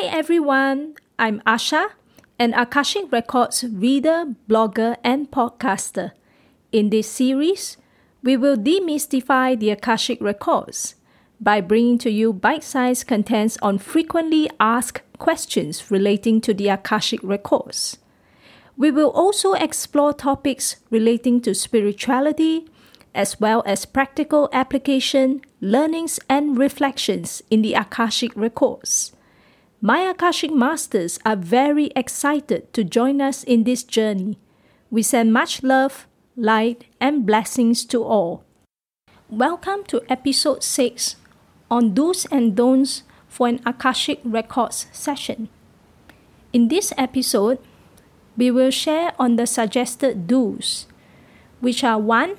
Hi everyone, I'm Asha, an Akashic Records reader, blogger, and podcaster. In this series, we will demystify the Akashic Records by bringing to you bite sized contents on frequently asked questions relating to the Akashic Records. We will also explore topics relating to spirituality, as well as practical application, learnings, and reflections in the Akashic Records. My Akashic Masters are very excited to join us in this journey. We send much love, light, and blessings to all. Welcome to episode 6 on do's and don'ts for an Akashic Records session. In this episode, we will share on the suggested do's, which are 1.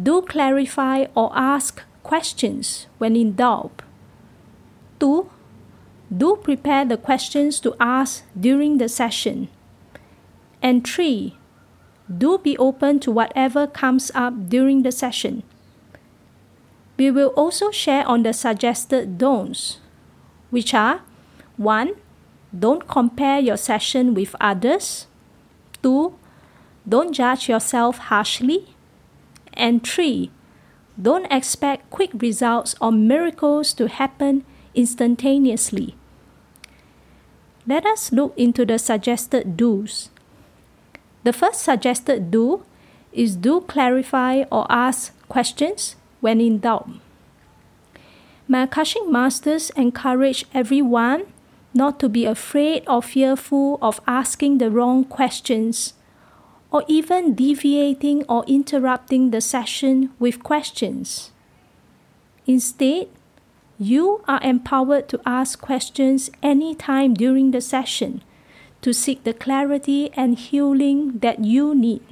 Do clarify or ask questions when in doubt. 2. Do prepare the questions to ask during the session. And 3. Do be open to whatever comes up during the session. We will also share on the suggested don'ts, which are 1. Don't compare your session with others. 2. Don't judge yourself harshly. And 3. Don't expect quick results or miracles to happen instantaneously. Let us look into the suggested do's. The first suggested do is do clarify or ask questions when in doubt. My Akashic Masters encourage everyone not to be afraid or fearful of asking the wrong questions or even deviating or interrupting the session with questions. Instead, you are empowered to ask questions anytime during the session to seek the clarity and healing that you need.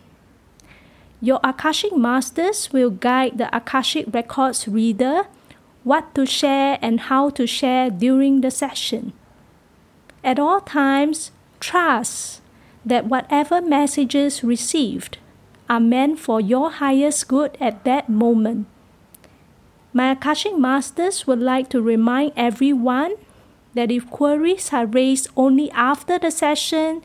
Your Akashic Masters will guide the Akashic Records reader what to share and how to share during the session. At all times, trust that whatever messages received are meant for your highest good at that moment. My Akashic Masters would like to remind everyone that if queries are raised only after the session,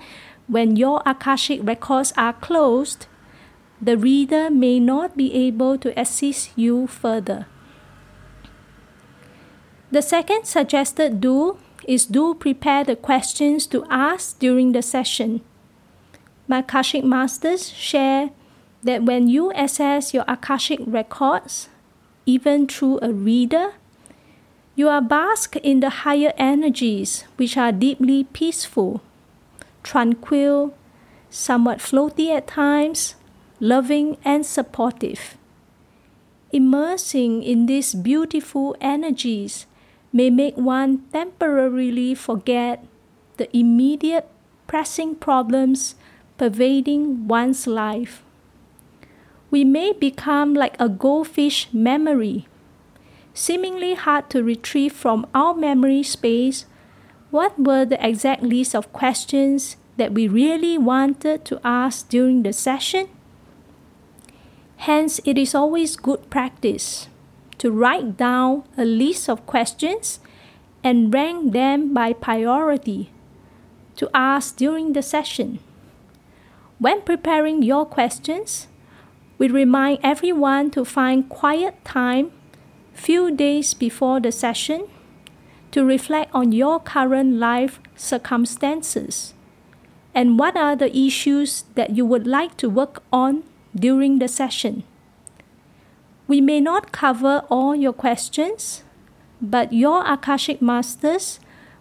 when your Akashic records are closed, the reader may not be able to assist you further. The second suggested do is do prepare the questions to ask during the session. My Akashic Masters share that when you access your Akashic records, even through a reader, you are basked in the higher energies which are deeply peaceful, tranquil, somewhat floaty at times, loving, and supportive. Immersing in these beautiful energies may make one temporarily forget the immediate pressing problems pervading one's life. We may become like a goldfish memory, seemingly hard to retrieve from our memory space what were the exact list of questions that we really wanted to ask during the session Hence, it is always good practice to write down a list of questions and rank them by priority to ask during the session. When preparing your questions, we remind everyone to find quiet time few days before the session to reflect on your current life circumstances and what are the issues that you would like to work on during the session. We may not cover all your questions, but your Akashic Masters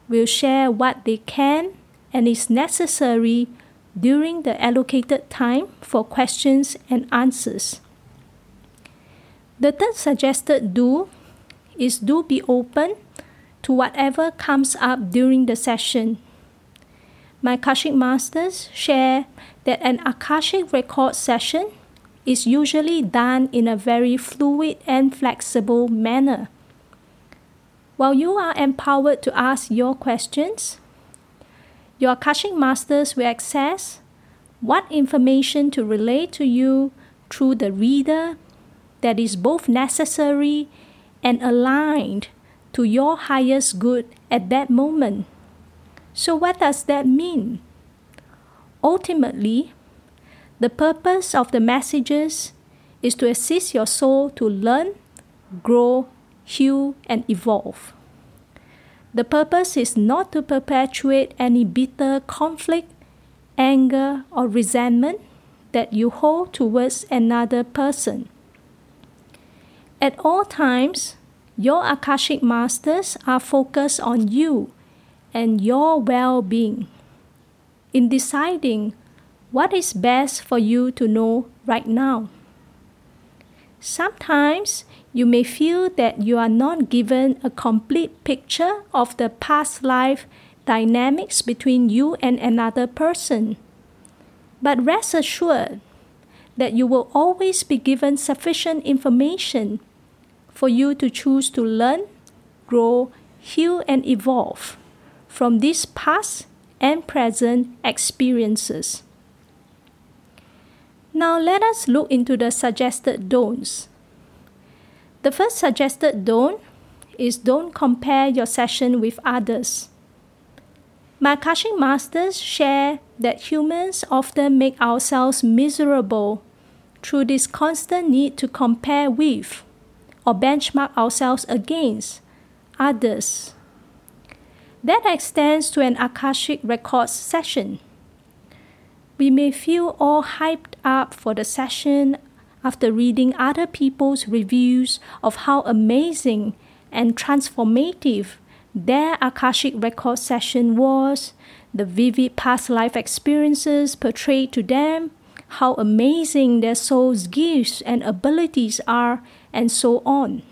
will share what they can and is necessary during the allocated time for questions and answers. The third suggested do is do be open to whatever comes up during the session. My Akashic Masters share that an Akashic record session is usually done in a very fluid and flexible manner. While you are empowered to ask your questions, your Akashic Masters will access what information to relay to you through the reader that is both necessary and aligned to your highest good at that moment. So, what does that mean? Ultimately, the purpose of the messages is to assist your soul to learn, grow, heal, and evolve. The purpose is not to perpetuate any bitter conflict, anger, or resentment that you hold towards another person. At all times, your Akashic Masters are focused on you and your well being. In deciding what is best for you to know right now. Sometimes you may feel that you are not given a complete picture of the past life dynamics between you and another person. But rest assured that you will always be given sufficient information for you to choose to learn, grow, heal, and evolve from these past and present experiences. Now let us look into the suggested don'ts. The first suggested don't is don't compare your session with others. My Akashic Masters share that humans often make ourselves miserable through this constant need to compare with or benchmark ourselves against others. That extends to an Akashic Records session. We may feel all hyped up for the session after reading other people's reviews of how amazing and transformative their Akashic Record session was, the vivid past life experiences portrayed to them, how amazing their soul's gifts and abilities are, and so on.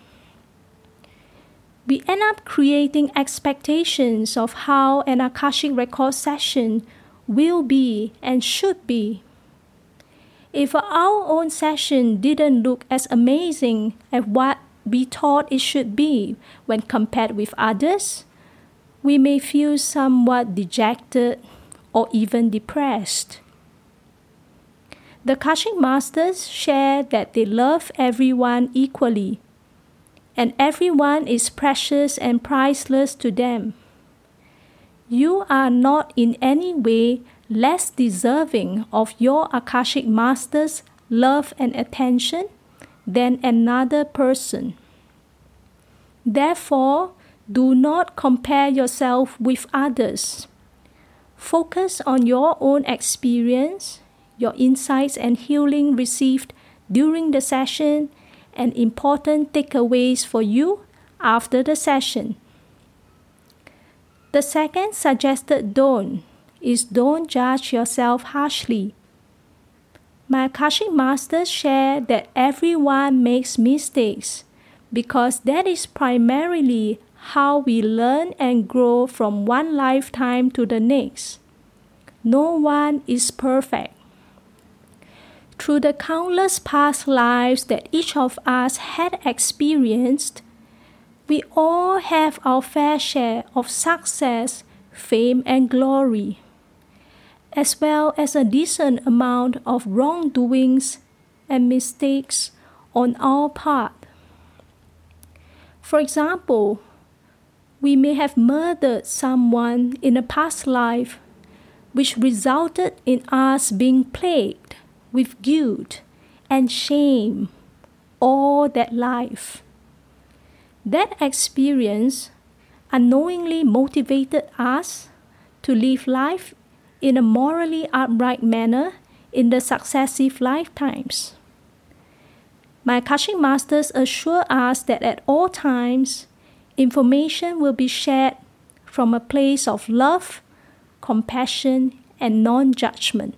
We end up creating expectations of how an Akashic Record session will be and should be. If our own session didn't look as amazing as what we thought it should be when compared with others, we may feel somewhat dejected or even depressed. The Akashic Masters share that they love everyone equally, and everyone is precious and priceless to them. You are not in any way less deserving of your Akashic Master's love and attention than another person. Therefore, do not compare yourself with others. Focus on your own experience, your insights and healing received during the session, and important takeaways for you after the session. The second suggested don't is don't judge yourself harshly. My Akashic Masters share that everyone makes mistakes because that is primarily how we learn and grow from one lifetime to the next. No one is perfect. Through the countless past lives that each of us had experienced, we all have our fair share of success, fame, and glory as well as a decent amount of wrongdoings and mistakes on our part. For example, we may have murdered someone in a past life, which resulted in us being plagued with guilt and shame all that life. That experience unknowingly motivated us to live life in a morally upright manner in the successive lifetimes. My Akashic Masters assure us that at all times, information will be shared from a place of love, compassion, and non judgment.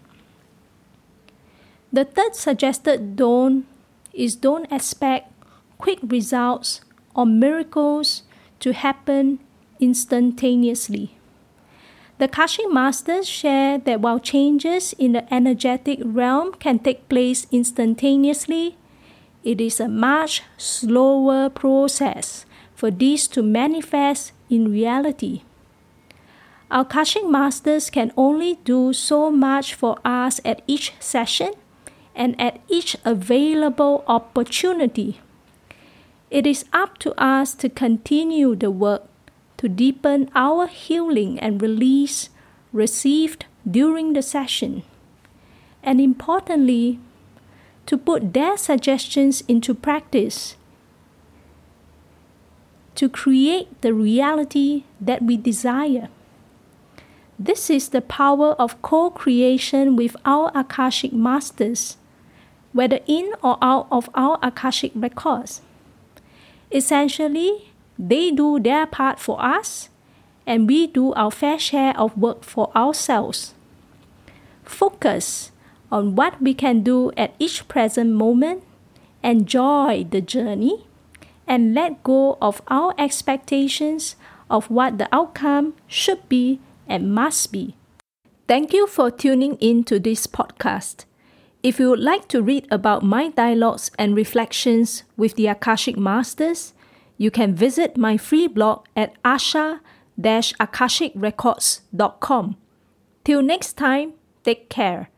The third suggested don't is don't expect quick results or miracles to happen instantaneously. The Akashic Masters share that while changes in the energetic realm can take place instantaneously, it is a much slower process for these to manifest in reality. Our Akashic Masters can only do so much for us at each session and at each available opportunity. It is up to us to continue the work to deepen our healing and release received during the session. And importantly, to put their suggestions into practice to create the reality that we desire. This is the power of co creation with our Akashic Masters, whether in or out of our Akashic records. Essentially, they do their part for us, and we do our fair share of work for ourselves. Focus on what we can do at each present moment, enjoy the journey, and let go of our expectations of what the outcome should be and must be. Thank you for tuning in to this podcast. If you would like to read about my dialogues and reflections with the Akashic Masters, you can visit my free blog at asha-akashicrecords.com. Till next time, take care.